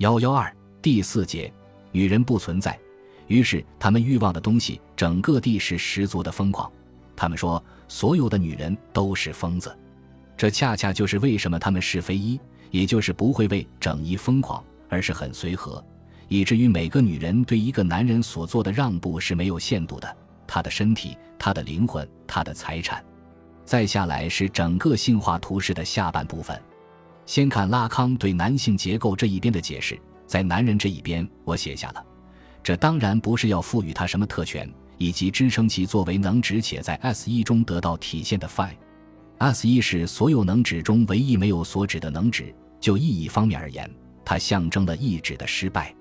幺幺二第四节，女人不存在，于是他们欲望的东西，整个地是十足的疯狂。他们说，所有的女人都是疯子，这恰恰就是为什么他们是非一，也就是不会为整一疯狂，而是很随和，以至于每个女人对一个男人所做的让步是没有限度的。他的身体，他的灵魂，他的财产。再下来是整个性化图式的下半部分。先看拉康对男性结构这一边的解释，在男人这一边，我写下了。这当然不是要赋予他什么特权，以及支撑其作为能指且在 S 一中得到体现的 phi。S 一是所有能指中唯一没有所指的能指。就意义方面而言，它象征了意指的失败。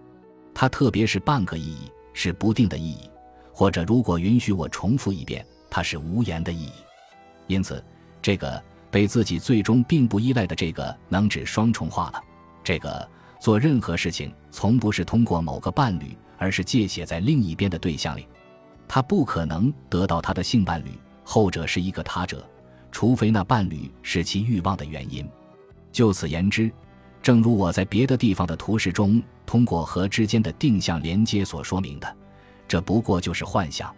它特别是半个意义，是不定的意义，或者如果允许我重复一遍，它是无言的意义。因此，这个。被自己最终并不依赖的这个能指双重化了。这个做任何事情从不是通过某个伴侣，而是借写在另一边的对象里。他不可能得到他的性伴侣，后者是一个他者，除非那伴侣是其欲望的原因。就此言之，正如我在别的地方的图示中通过和之间的定向连接所说明的，这不过就是幻想。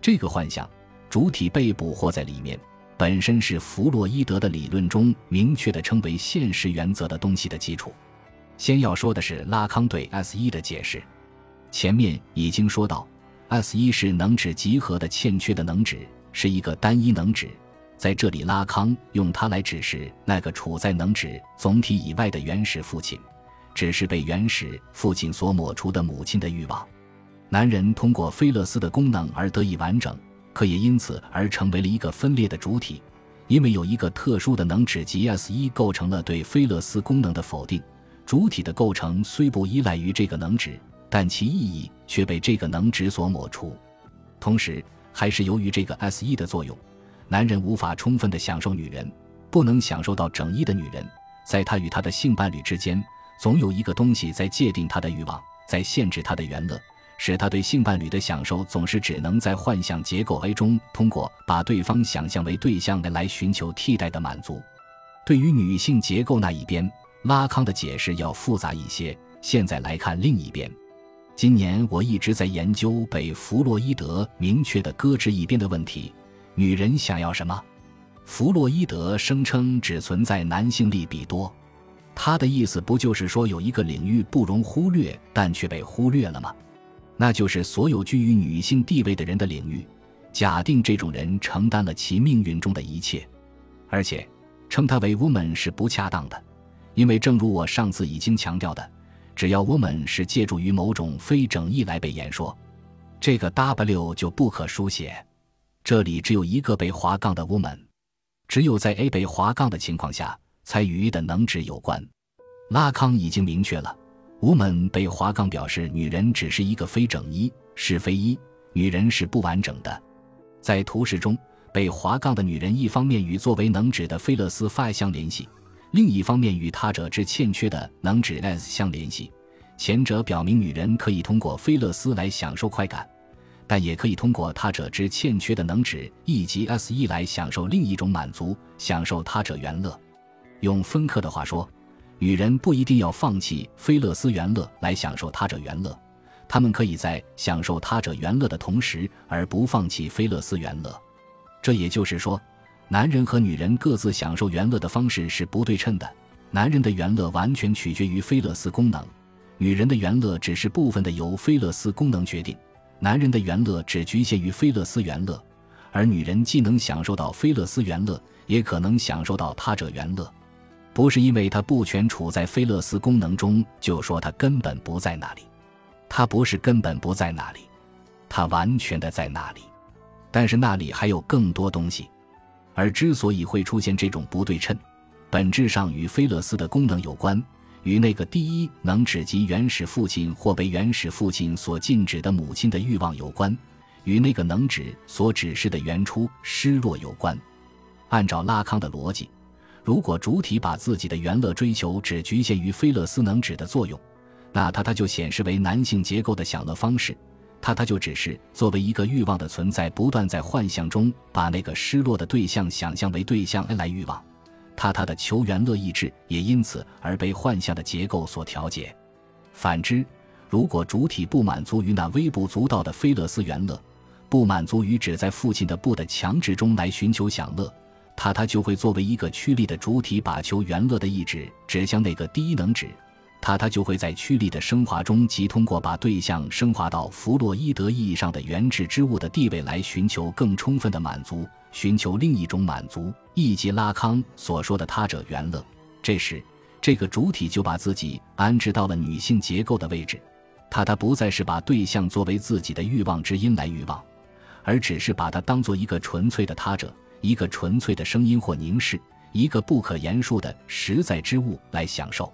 这个幻想主体被捕获在里面。本身是弗洛伊德的理论中明确的称为现实原则的东西的基础。先要说的是拉康对 S 一的解释。前面已经说到，S 一是能指集合的欠缺的能指，是一个单一能指。在这里，拉康用它来指示那个处在能指总体以外的原始父亲，只是被原始父亲所抹除的母亲的欲望。男人通过菲勒斯的功能而得以完整。可也因此而成为了一个分裂的主体，因为有一个特殊的能指及 S 一构成了对菲勒斯功能的否定。主体的构成虽不依赖于这个能指，但其意义却被这个能指所抹除。同时，还是由于这个 S 一的作用，男人无法充分的享受女人，不能享受到整一的女人。在他与他的性伴侣之间，总有一个东西在界定他的欲望，在限制他的原乐。使他对性伴侣的享受总是只能在幻想结构 A 中通过把对方想象为对象的来寻求替代的满足。对于女性结构那一边，拉康的解释要复杂一些。现在来看另一边。今年我一直在研究被弗洛伊德明确的搁置一边的问题：女人想要什么？弗洛伊德声称只存在男性力比多，他的意思不就是说有一个领域不容忽略，但却被忽略了吗？那就是所有居于女性地位的人的领域，假定这种人承担了其命运中的一切，而且称他为 woman 是不恰当的，因为正如我上次已经强调的，只要 woman 是借助于某种非整义来被言说，这个 W 就不可书写。这里只有一个被划杠的 woman，只有在 A 被划杠的情况下，才与的能指有关。拉康已经明确了。Woman 被划杠表示女人只是一个非整一，是非一，女人是不完整的。在图示中，被划杠的女人一方面与作为能指的菲勒斯 phi 相联系，另一方面与他者之欠缺的能指 s 相联系。前者表明女人可以通过菲勒斯来享受快感，但也可以通过他者之欠缺的能指 e 及 s e 来享受另一种满足，享受他者原乐。用芬克的话说。女人不一定要放弃菲勒斯原乐来享受他者原乐，她们可以在享受他者原乐的同时，而不放弃菲勒斯原乐。这也就是说，男人和女人各自享受原乐的方式是不对称的。男人的原乐完全取决于菲勒斯功能，女人的原乐只是部分的由菲勒斯功能决定。男人的原乐只局限于菲勒斯原乐，而女人既能享受到菲勒斯原乐，也可能享受到他者原乐。不是因为它不全处在菲勒斯功能中，就说它根本不在那里。它不是根本不在那里，它完全的在那里。但是那里还有更多东西。而之所以会出现这种不对称，本质上与菲勒斯的功能有关，与那个第一能指及原始父亲或被原始父亲所禁止的母亲的欲望有关，与那个能指所指示的原初失落有关。按照拉康的逻辑。如果主体把自己的原乐追求只局限于菲勒斯能指的作用，那它它就显示为男性结构的享乐方式，它它就只是作为一个欲望的存在，不断在幻象中把那个失落的对象想象为对象 N 来欲望，它它的求原乐意志也因此而被幻象的结构所调节。反之，如果主体不满足于那微不足道的非乐斯原乐，不满足于只在父亲的不的强制中来寻求享乐，他他就会作为一个驱力的主体，把求原乐的意志指向那个低能指。他他就会在驱力的升华中，即通过把对象升华到弗洛伊德意义上的原质之物的地位来寻求更充分的满足，寻求另一种满足，亦即拉康所说的他者原乐。这时，这个主体就把自己安置到了女性结构的位置，他他不再是把对象作为自己的欲望之因来欲望，而只是把它当做一个纯粹的他者，一个纯粹的声音或凝视，一个不可言述的实在之物来享受。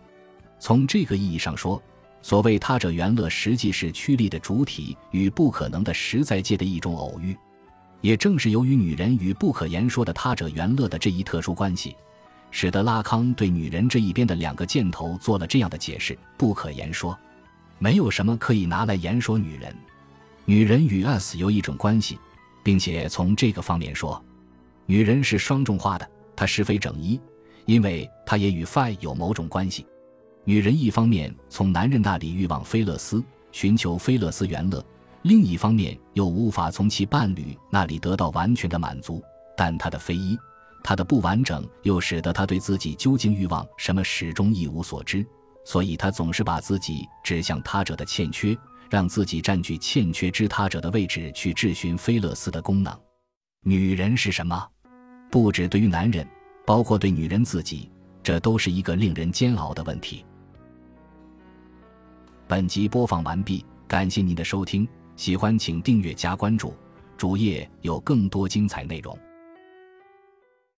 从这个意义上说，所谓他者原乐，实际是趋利的主体与不可能的实在界的一种偶遇。也正是由于女人与不可言说的他者原乐的这一特殊关系，使得拉康对女人这一边的两个箭头做了这样的解释：不可言说，没有什么可以拿来言说女人。女人与 us 有一种关系，并且从这个方面说，女人是双重化的，她是非整一，因为她也与 phi 有某种关系。女人一方面从男人那里欲望菲勒斯，寻求菲勒斯原乐；另一方面又无法从其伴侣那里得到完全的满足。但她的非一，她的不完整，又使得她对自己究竟欲望什么始终一无所知。所以，她总是把自己指向他者的欠缺，让自己占据欠缺之他者的位置，去质询菲勒斯的功能。女人是什么？不止对于男人，包括对女人自己，这都是一个令人煎熬的问题。本集播放完毕，感谢您的收听，喜欢请订阅加关注，主页有更多精彩内容。